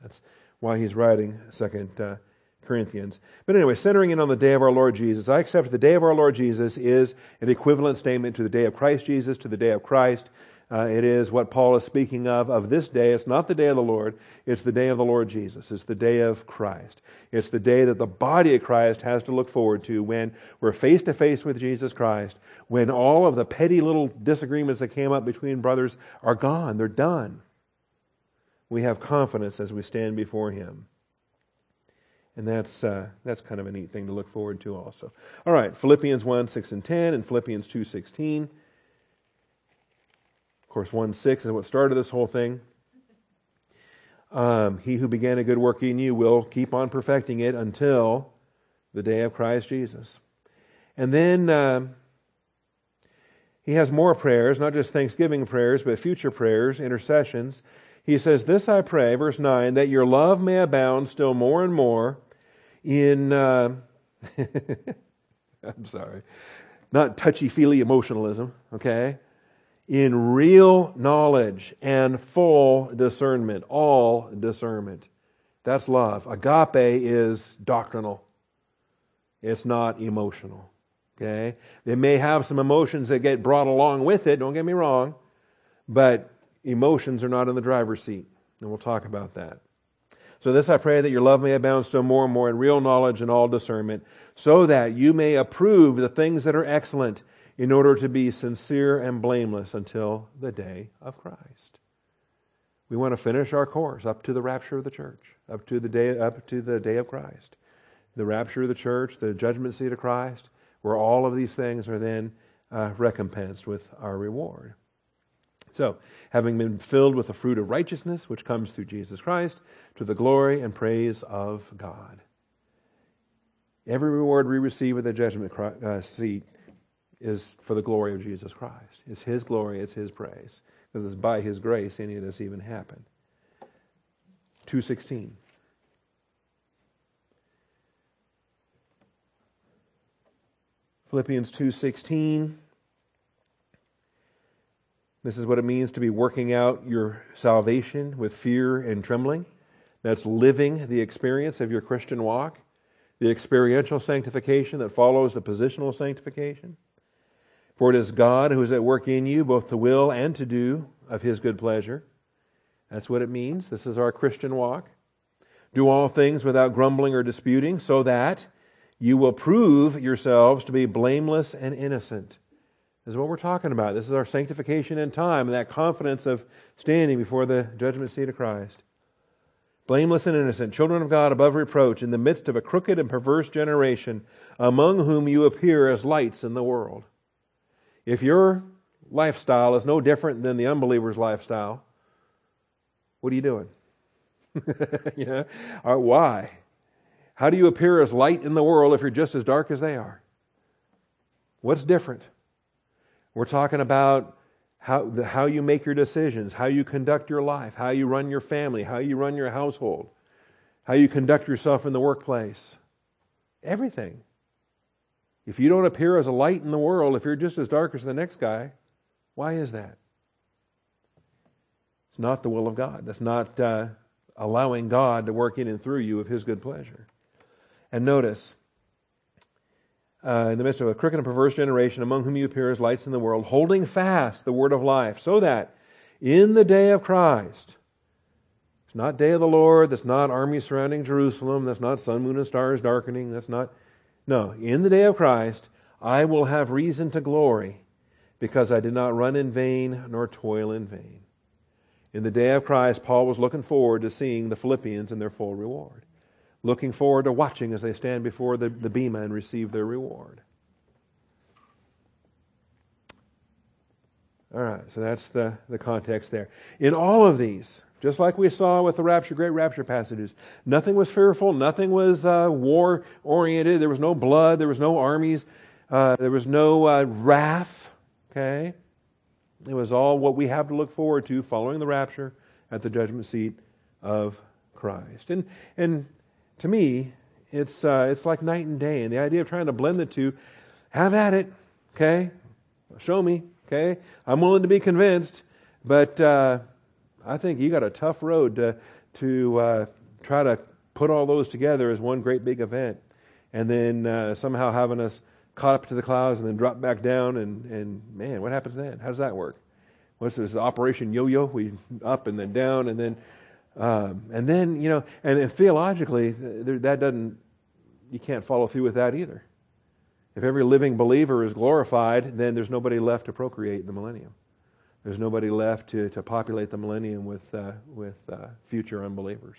That's why he's writing second uh, Corinthians. But anyway, centering in on the day of our Lord Jesus, I accept the day of our Lord Jesus is an equivalent statement to the day of Christ Jesus, to the day of Christ. Uh, it is what Paul is speaking of, of this day. It's not the day of the Lord, it's the day of the Lord Jesus. It's the day of Christ. It's the day that the body of Christ has to look forward to when we're face to face with Jesus Christ, when all of the petty little disagreements that came up between brothers are gone, they're done. We have confidence as we stand before Him. And that's, uh, that's kind of a neat thing to look forward to also. All right, Philippians 1, 6 and 10, and Philippians 2, 16. Of course, 1, 6 is what started this whole thing. Um, he who began a good work in you will keep on perfecting it until the day of Christ Jesus. And then uh, he has more prayers, not just thanksgiving prayers, but future prayers, intercessions. He says, This I pray, verse 9, that your love may abound still more and more in, uh, I'm sorry. not touchy feely emotionalism, okay? In real knowledge and full discernment, all discernment. That's love. Agape is doctrinal, it's not emotional. Okay? They may have some emotions that get brought along with it, don't get me wrong, but emotions are not in the driver's seat. And we'll talk about that. So, this I pray that your love may abound still more and more in real knowledge and all discernment, so that you may approve the things that are excellent, in order to be sincere and blameless until the day of Christ. We want to finish our course up to the rapture of the church, up to the day, up to the day of Christ. The rapture of the church, the judgment seat of Christ, where all of these things are then uh, recompensed with our reward. So, having been filled with the fruit of righteousness, which comes through Jesus Christ, to the glory and praise of God. Every reward we receive at the judgment uh, seat is for the glory of Jesus Christ. It's His glory, it's His praise. Because it's by His grace any of this even happened. 216. Philippians 2:16 this is what it means to be working out your salvation with fear and trembling. That's living the experience of your Christian walk, the experiential sanctification that follows the positional sanctification. For it is God who is at work in you, both to will and to do of his good pleasure. That's what it means. This is our Christian walk. Do all things without grumbling or disputing, so that you will prove yourselves to be blameless and innocent this is what we're talking about. This is our sanctification in time and that confidence of standing before the judgment seat of Christ. Blameless and innocent, children of God above reproach, in the midst of a crooked and perverse generation, among whom you appear as lights in the world. If your lifestyle is no different than the unbeliever's lifestyle, what are you doing? why? How do you appear as light in the world if you're just as dark as they are? What's different? We're talking about how, the, how you make your decisions, how you conduct your life, how you run your family, how you run your household, how you conduct yourself in the workplace. Everything. If you don't appear as a light in the world, if you're just as dark as the next guy, why is that? It's not the will of God. That's not uh, allowing God to work in and through you of His good pleasure. And notice, uh, in the midst of a crooked and perverse generation, among whom you appear as lights in the world, holding fast the word of life, so that in the day of Christ, it's not day of the Lord, that's not army surrounding Jerusalem, that's not sun, moon, and stars darkening, that's not. No, in the day of Christ, I will have reason to glory, because I did not run in vain nor toil in vain. In the day of Christ, Paul was looking forward to seeing the Philippians in their full reward looking forward to watching as they stand before the, the Bema and receive their reward. All right, so that's the, the context there. In all of these, just like we saw with the rapture, great rapture passages, nothing was fearful, nothing was uh, war oriented, there was no blood, there was no armies, uh, there was no uh, wrath, okay? It was all what we have to look forward to following the rapture at the judgment seat of Christ. And, and to me, it's, uh, it's like night and day. And the idea of trying to blend the two, have at it, okay? Show me, okay? I'm willing to be convinced, but uh, I think you got a tough road to, to uh, try to put all those together as one great big event. And then uh, somehow having us caught up to the clouds and then drop back down. And, and man, what happens then? How does that work? What's this Operation Yo Yo? We up and then down and then um, and then, you know, and, and theologically, that doesn't, you can't follow through with that either. If every living believer is glorified, then there's nobody left to procreate in the millennium. There's nobody left to, to populate the millennium with, uh, with uh, future unbelievers.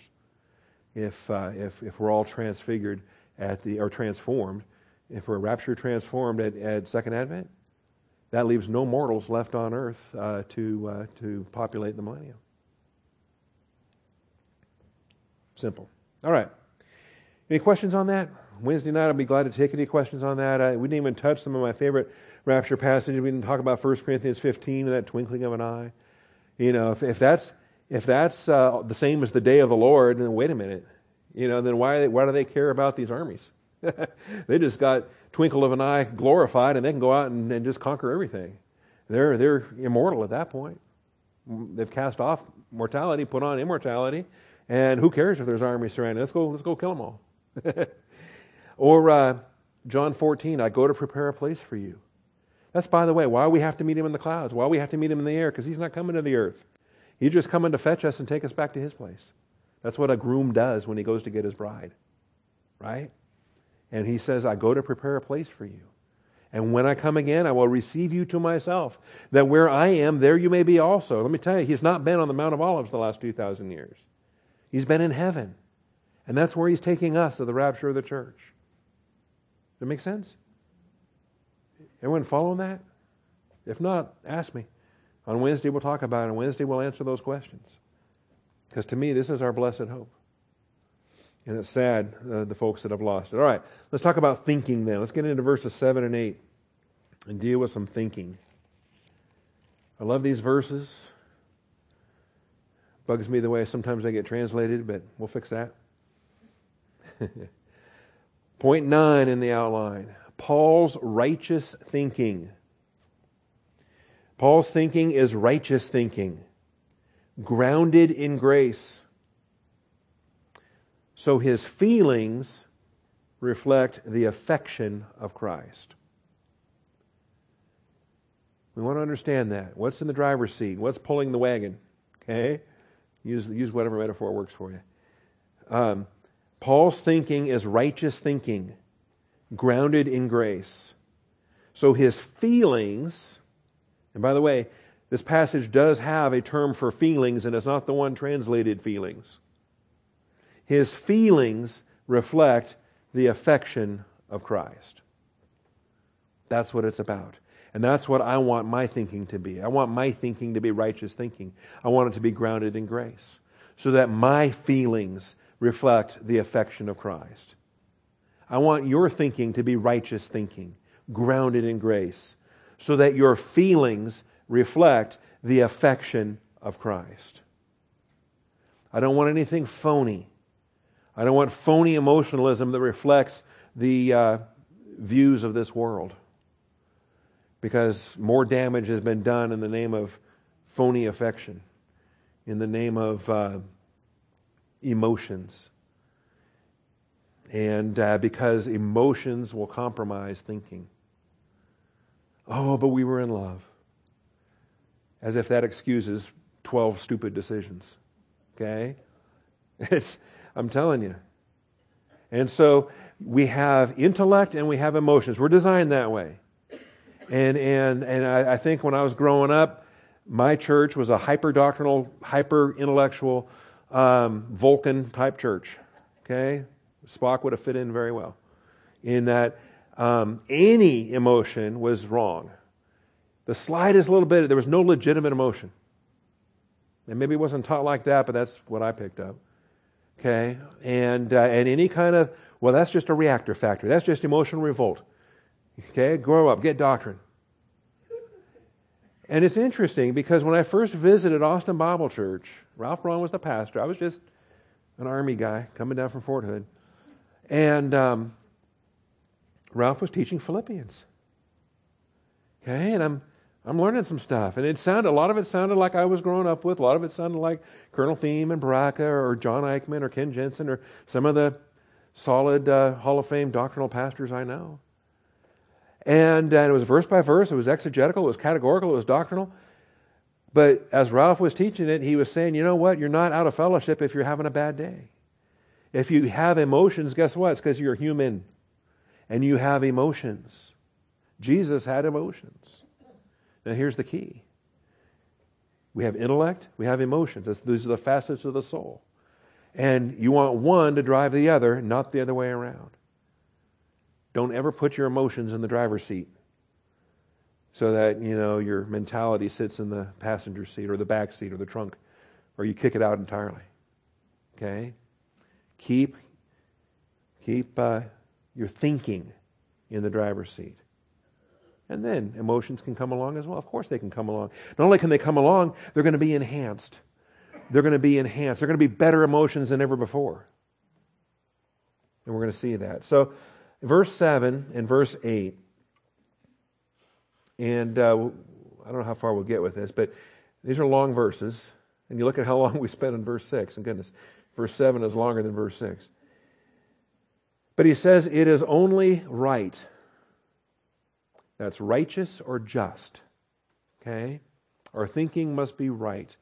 If, uh, if, if we're all transfigured at the, or transformed, if we're rapture transformed at, at Second Advent, that leaves no mortals left on earth uh, to, uh, to populate the millennium. Simple. All right. Any questions on that? Wednesday night, I'll be glad to take any questions on that. I, we didn't even touch some of my favorite rapture passages. We didn't talk about 1 Corinthians 15 and that twinkling of an eye. You know, if, if that's, if that's uh, the same as the day of the Lord, then wait a minute. You know, then why, why do they care about these armies? they just got twinkle of an eye glorified and they can go out and, and just conquer everything. They're, they're immortal at that point. They've cast off mortality, put on immortality, and who cares if there's armies surrounding? Let's go, let's go kill them all. or uh, John 14, I go to prepare a place for you. That's, by the way, why we have to meet him in the clouds, why we have to meet him in the air, because he's not coming to the earth. He's just coming to fetch us and take us back to his place. That's what a groom does when he goes to get his bride, right? And he says, I go to prepare a place for you. And when I come again, I will receive you to myself, that where I am, there you may be also. Let me tell you, he's not been on the Mount of Olives the last 2,000 years. He's been in heaven. And that's where he's taking us to the rapture of the church. Does that make sense? Everyone following that? If not, ask me. On Wednesday, we'll talk about it. On Wednesday, we'll answer those questions. Because to me, this is our blessed hope. And it's sad, uh, the folks that have lost it. All right, let's talk about thinking then. Let's get into verses 7 and 8 and deal with some thinking. I love these verses. Bugs me the way sometimes they get translated, but we'll fix that. Point 9 in the outline Paul's righteous thinking. Paul's thinking is righteous thinking, grounded in grace. So his feelings reflect the affection of Christ. We want to understand that. What's in the driver's seat? What's pulling the wagon? Okay? Use, use whatever metaphor works for you. Um, Paul's thinking is righteous thinking, grounded in grace. So his feelings, and by the way, this passage does have a term for feelings, and it's not the one translated feelings. His feelings reflect the affection of Christ. That's what it's about. And that's what I want my thinking to be. I want my thinking to be righteous thinking. I want it to be grounded in grace so that my feelings reflect the affection of Christ. I want your thinking to be righteous thinking, grounded in grace, so that your feelings reflect the affection of Christ. I don't want anything phony. I don't want phony emotionalism that reflects the uh, views of this world. Because more damage has been done in the name of phony affection, in the name of uh, emotions. And uh, because emotions will compromise thinking. Oh, but we were in love. As if that excuses 12 stupid decisions. Okay? It's I'm telling you. And so we have intellect and we have emotions. We're designed that way. And, and, and I, I think when I was growing up, my church was a hyper doctrinal, hyper intellectual, um, Vulcan type church. Okay? Spock would have fit in very well. In that um, any emotion was wrong. The slightest little bit, there was no legitimate emotion. And maybe it wasn't taught like that, but that's what I picked up. Okay? And, uh, and any kind of, well, that's just a reactor factor. That's just emotional revolt. Okay? Grow up, get doctrine. And it's interesting because when I first visited Austin Bible Church, Ralph Braun was the pastor. I was just an army guy coming down from Fort Hood. And um, Ralph was teaching Philippians. Okay, and I'm I'm learning some stuff. And it sounded, a lot of it sounded like I was growing up with. A lot of it sounded like Colonel Thieme and Berachah or John Eichmann or Ken Jensen or some of the solid uh, Hall of Fame doctrinal pastors I know. And, and it was verse by verse, it was exegetical, it was categorical, it was doctrinal. But as Ralph was teaching it, he was saying, you know what? You're not out of fellowship if you're having a bad day. If you have emotions, guess what? It's because you're human and you have emotions. Jesus had emotions. Now, here's the key we have intellect, we have emotions. That's, these are the facets of the soul. And you want one to drive the other, not the other way around. Don't ever put your emotions in the driver's seat so that, you know, your mentality sits in the passenger seat or the back seat or the trunk or you kick it out entirely. Okay? Keep keep uh, your thinking in the driver's seat. And then emotions can come along as well. Of course, they can come along. Not only can they come along, they're going to be enhanced. They're going to be enhanced. They're going to be better emotions than ever before. And we're going to see that. So, verse 7 and verse 8. And uh, I don't know how far we'll get with this, but these are long verses. And you look at how long we spent on verse 6, and goodness, verse 7 is longer than verse 6. But he says, It is only right. That's righteous or just. Okay? Our thinking must be right.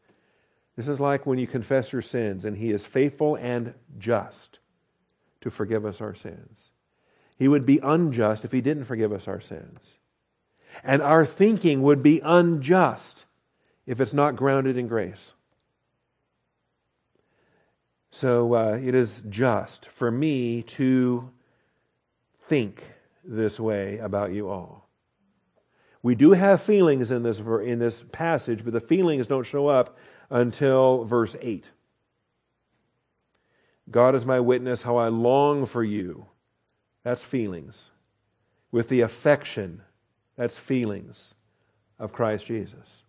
This is like when you confess your sins, and he is faithful and just to forgive us our sins. He would be unjust if he didn't forgive us our sins. And our thinking would be unjust if it's not grounded in grace. So uh, it is just for me to think this way about you all. We do have feelings in this, in this passage, but the feelings don't show up until verse 8. God is my witness how I long for you. That's feelings. With the affection, that's feelings of Christ Jesus.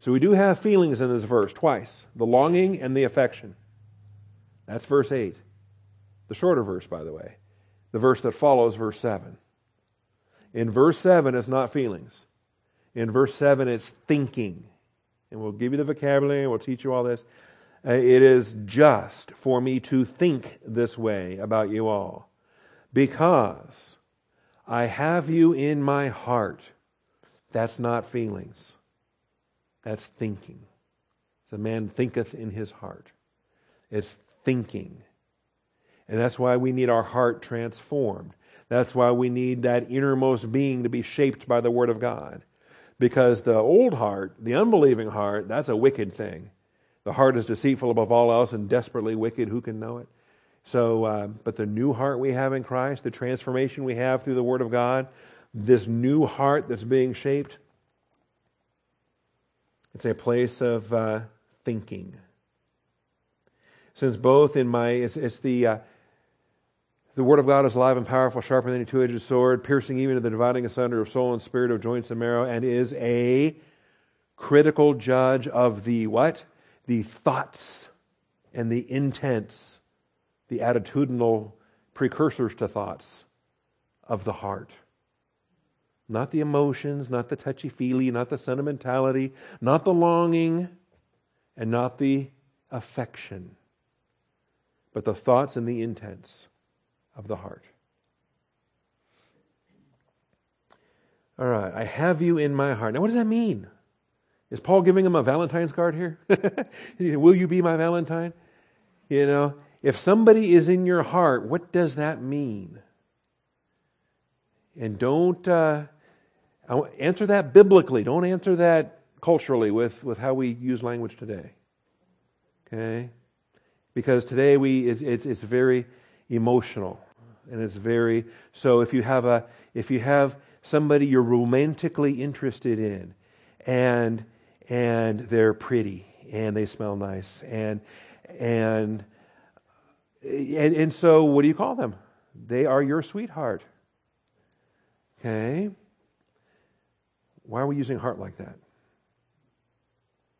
So we do have feelings in this verse twice the longing and the affection. That's verse 8. The shorter verse, by the way. The verse that follows verse 7. In verse 7, it's not feelings. In verse 7, it's thinking. And we'll give you the vocabulary, and we'll teach you all this. Uh, it is just for me to think this way about you all because I have you in my heart. That's not feelings, that's thinking. The man thinketh in his heart. It's thinking. And that's why we need our heart transformed. That's why we need that innermost being to be shaped by the Word of God. Because the old heart, the unbelieving heart, that's a wicked thing. The heart is deceitful above all else and desperately wicked. Who can know it? So, uh, but the new heart we have in Christ, the transformation we have through the Word of God, this new heart that's being shaped, it's a place of uh, thinking since both in my it's, it's the uh, the word of God is alive and powerful, sharper than any two-edged sword, piercing even to the dividing asunder of soul and spirit, of joints and marrow, and is a critical judge of the what? The thoughts and the intents, the attitudinal precursors to thoughts of the heart. Not the emotions, not the touchy feely, not the sentimentality, not the longing, and not the affection but the thoughts and the intents of the heart. All right, I have you in my heart. Now, what does that mean? Is Paul giving him a Valentine's card here? Will you be my Valentine? You know, if somebody is in your heart, what does that mean? And don't uh, answer that biblically. Don't answer that culturally with, with how we use language today. Okay? Because today we it's, it's, it's very emotional. And it's very so if you have a if you have somebody you're romantically interested in and and they're pretty and they smell nice and and and, and so what do you call them? They are your sweetheart. Okay? Why are we using heart like that?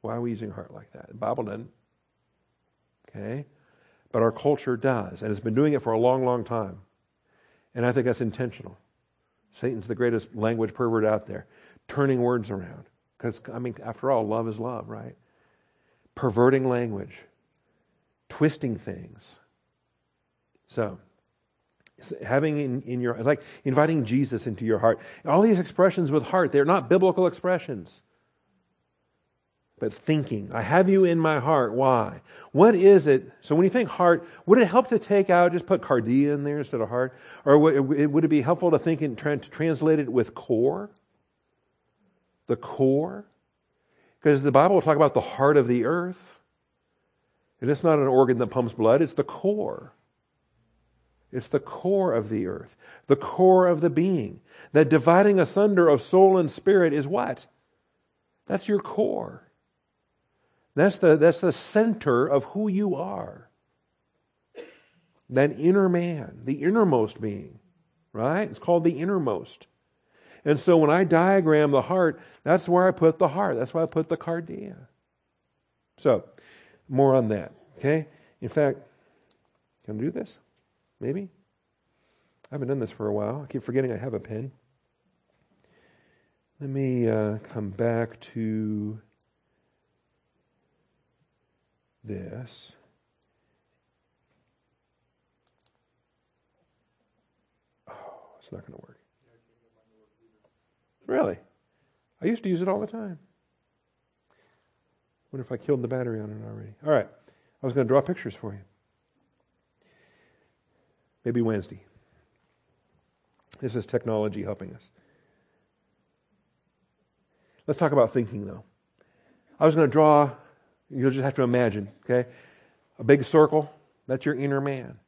Why are we using heart like that? The bible doesn't Okay? But our culture does, and it's been doing it for a long, long time. And I think that's intentional. Satan's the greatest language pervert out there, turning words around. Because, I mean, after all, love is love, right? Perverting language, twisting things. So, having in, in your, like inviting Jesus into your heart. All these expressions with heart, they're not biblical expressions but thinking. I have you in my heart. Why? What is it? So when you think heart, would it help to take out, just put cardia in there instead of heart? Or would it be helpful to think and try to translate it with core? The core? Because the Bible will talk about the heart of the earth. And it's not an organ that pumps blood, it's the core. It's the core of the earth, the core of the being. That dividing asunder of soul and spirit is what? That's your core. That's the, that's the center of who you are. That inner man, the innermost being, right? It's called the innermost. And so when I diagram the heart, that's where I put the heart. That's why I put the cardia. So, more on that. Okay? In fact, can I do this? Maybe? I haven't done this for a while. I keep forgetting I have a pen. Let me uh, come back to this. Oh, it's not going to work. Really? I used to use it all the time. Wonder if I killed the battery on it already. All right. I was going to draw pictures for you. Maybe Wednesday. This is technology helping us. Let's talk about thinking, though. I was going to draw, you'll just have to imagine, okay? A big circle, that's your inner man.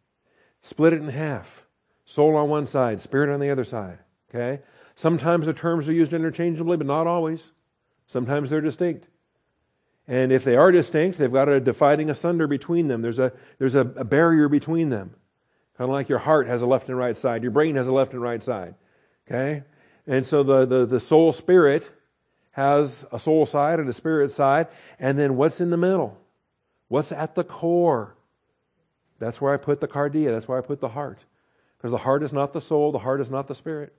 Split it in half. Soul on one side, spirit on the other side, okay? Sometimes the terms are used interchangeably, but not always. Sometimes they're distinct. And if they are distinct, they've got a dividing asunder between them. There's a, there's a, a barrier between them. Kind of like your heart has a left and right side, your brain has a left and right side. Okay? And so the, the, the soul spirit has a soul side and a spirit side. And then what's in the middle? What's at the core? That's where I put the cardia. That's where I put the heart. Because the heart is not the soul, the heart is not the spirit.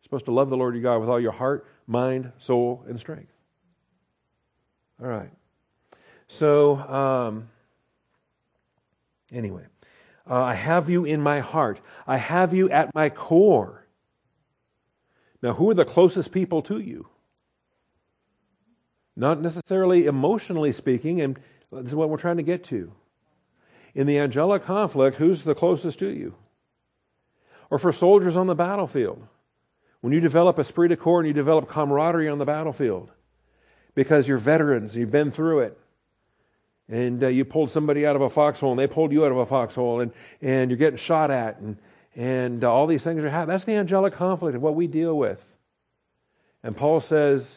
You're supposed to love the Lord your God with all your heart, mind, soul, and strength. All right. So, um, anyway, uh, I have you in my heart. I have you at my core. Now, who are the closest people to you? Not necessarily emotionally speaking, and this is what we're trying to get to. In the angelic conflict, who's the closest to you? Or for soldiers on the battlefield, when you develop esprit de corps and you develop camaraderie on the battlefield, because you're veterans, you've been through it, and uh, you pulled somebody out of a foxhole and they pulled you out of a foxhole and, and you're getting shot at and, and uh, all these things are happening. That's the angelic conflict of what we deal with. And Paul says,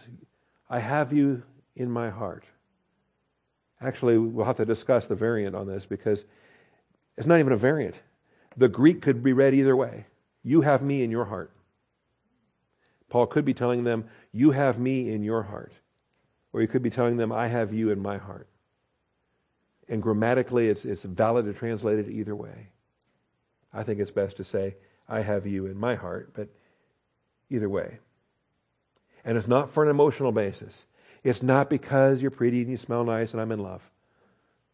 I have you in my heart. Actually, we'll have to discuss the variant on this because it's not even a variant. The Greek could be read either way. You have me in your heart. Paul could be telling them, You have me in your heart. Or he could be telling them, I have you in my heart. And grammatically, it's, it's valid to translate it either way. I think it's best to say, I have you in my heart, but either way. And it's not for an emotional basis. It's not because you're pretty and you smell nice and I'm in love.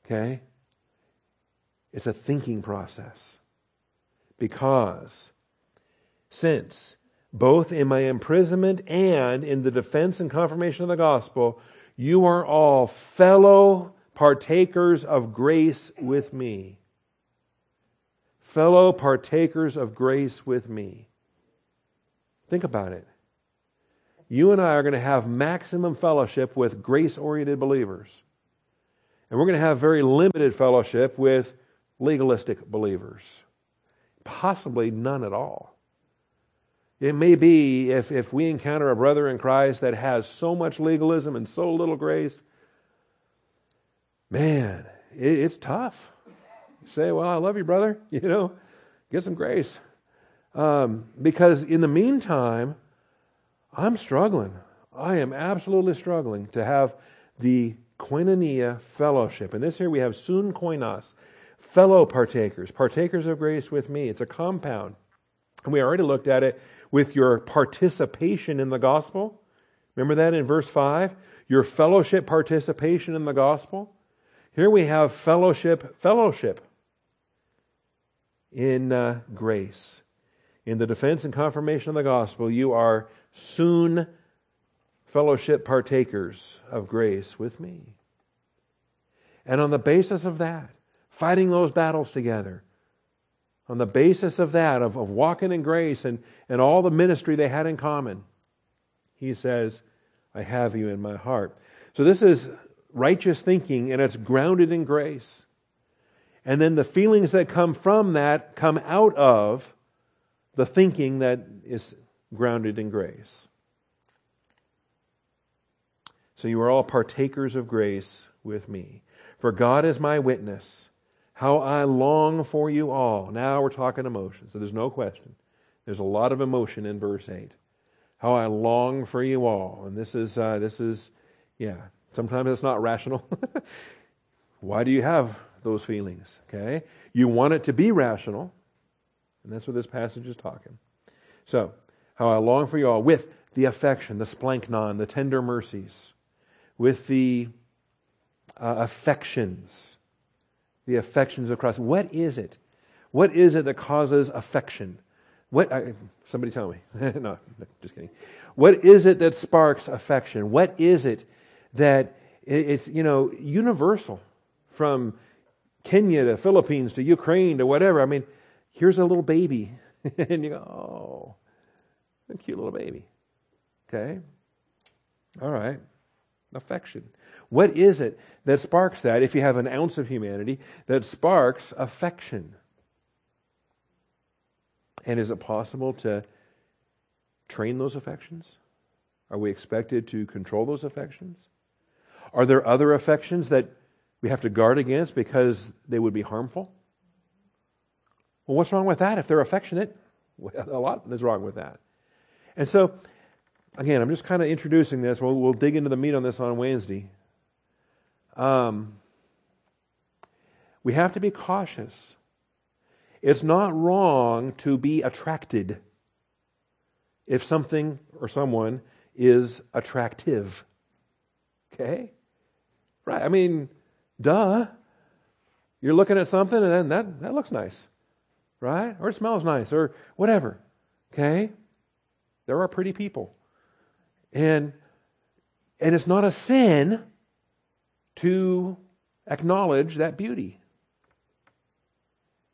Okay? It's a thinking process. Because since both in my imprisonment and in the defense and confirmation of the gospel, you are all fellow partakers of grace with me. Fellow partakers of grace with me. Think about it. You and I are going to have maximum fellowship with grace oriented believers. And we're going to have very limited fellowship with legalistic believers. Possibly none at all. It may be if, if we encounter a brother in Christ that has so much legalism and so little grace, man, it, it's tough. You say, well, I love you, brother. You know, get some grace. Um, because in the meantime, I'm struggling. I am absolutely struggling to have the koinonia fellowship. And this here we have sun koinos, fellow partakers, partakers of grace with me. It's a compound. And we already looked at it with your participation in the gospel. Remember that in verse 5? Your fellowship participation in the gospel. Here we have fellowship, fellowship in uh, grace. In the defense and confirmation of the gospel, you are sun fellowship partakers of grace with me. And on the basis of that, fighting those battles together, on the basis of that, of, of walking in grace and, and all the ministry they had in common, he says, I have you in my heart. So this is righteous thinking and it's grounded in grace. And then the feelings that come from that come out of the thinking that is grounded in grace. So you are all partakers of grace with me. For God is my witness, how I long for you all. Now we're talking emotion, so there's no question. There's a lot of emotion in verse 8. How I long for you all. And this is, uh, this is, yeah, Sometimes it's not rational. Why do you have those feelings? Okay? You want it to be rational. And that's what this passage is talking. So, how I long for you all with the affection, the splanchnon, the tender mercies, with the uh, affections, the affections of Christ. What is it? What is it that causes affection? What? I, somebody tell me. no, no, just kidding. What is it that sparks affection? What is it that it's you know universal from Kenya to Philippines to Ukraine to whatever? I mean, here's a little baby, and you go, oh, a cute little baby. Okay, all right, affection. What is it that sparks that? If you have an ounce of humanity, that sparks affection. And is it possible to train those affections? Are we expected to control those affections? Are there other affections that we have to guard against because they would be harmful? Well, what's wrong with that? If they're affectionate, a lot is wrong with that. And so, again, I'm just kind of introducing this. We'll, we'll dig into the meat on this on Wednesday. Um, we have to be cautious it's not wrong to be attracted if something or someone is attractive. Okay? Right. I mean, duh. You're looking at something and then that, that looks nice. Right? Or it smells nice or whatever. Okay? There are pretty people. And and it's not a sin to acknowledge that beauty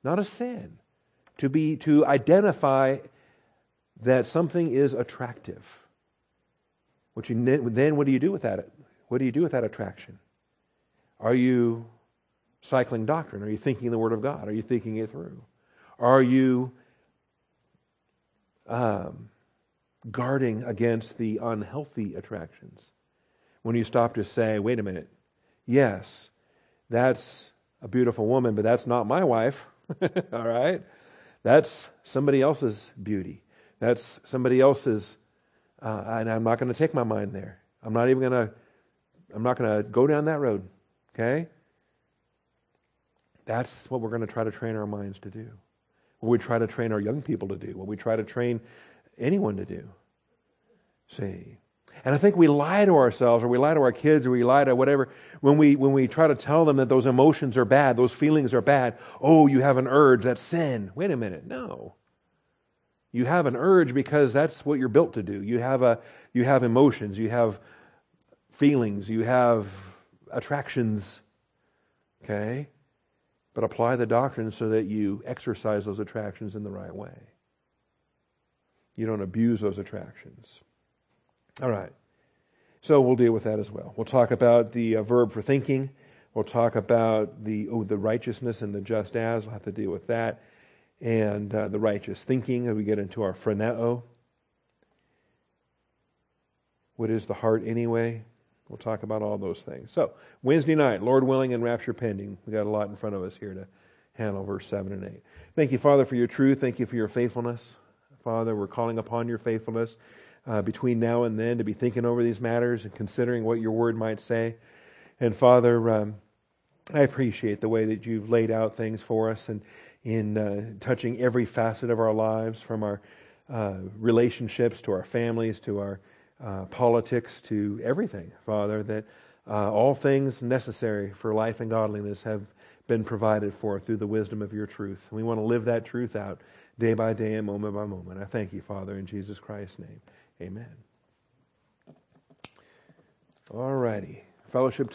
not a sin. To be to identify that something is attractive. What you then what do you do with that? What do you do with that attraction? Are you cycling doctrine? Are you thinking the Word of God? Are you thinking it through? Are you um, guarding against the unhealthy attractions? When you stop to say, wait a minute, yes, that's a beautiful woman, but that's not my wife. All right? That's somebody else's beauty. That's somebody else's, uh, and I'm not going to take my mind there. I'm not even going to, I'm not going to go down that road. Okay? That's what we're going to try to train our minds to do. What we try to train our young people to do. What we try to train anyone to do. See? And I think we lie to ourselves or we lie to our kids or we lie to whatever when we, when we try to tell them that those emotions are bad, those feelings are bad. Oh, you have an urge, that's sin. Wait a minute. No. You have an urge because that's what you're built to do. You have, a, you have emotions, you have feelings, you have attractions. Okay? But apply the doctrine so that you exercise those attractions in the right way. You don't abuse those attractions. All right. So we'll deal with that as well. We'll talk about the uh, verb for thinking. We'll talk about the oh, the righteousness and the just as. We'll have to deal with that. And uh, the righteous thinking, as we get into our phroneo. What is the heart anyway? We'll talk about all those things. So, Wednesday night, Lord willing and rapture pending. we got a lot in front of us here to handle verse 7 and 8. Thank you, Father, for your truth. Thank you for your faithfulness. Father, we're calling upon your faithfulness uh, between now and then to be thinking over these matters and considering what your word might say. And Father, um, I appreciate the way that you've laid out things for us and in uh, touching every facet of our lives, from our uh, relationships to our families to our uh, politics to everything, Father, that uh, all things necessary for life and godliness have been provided for through the wisdom of your truth. We want to live that truth out day by day and moment by moment. I thank you, Father, in Jesus Christ's name. Amen. All righty. Fellowship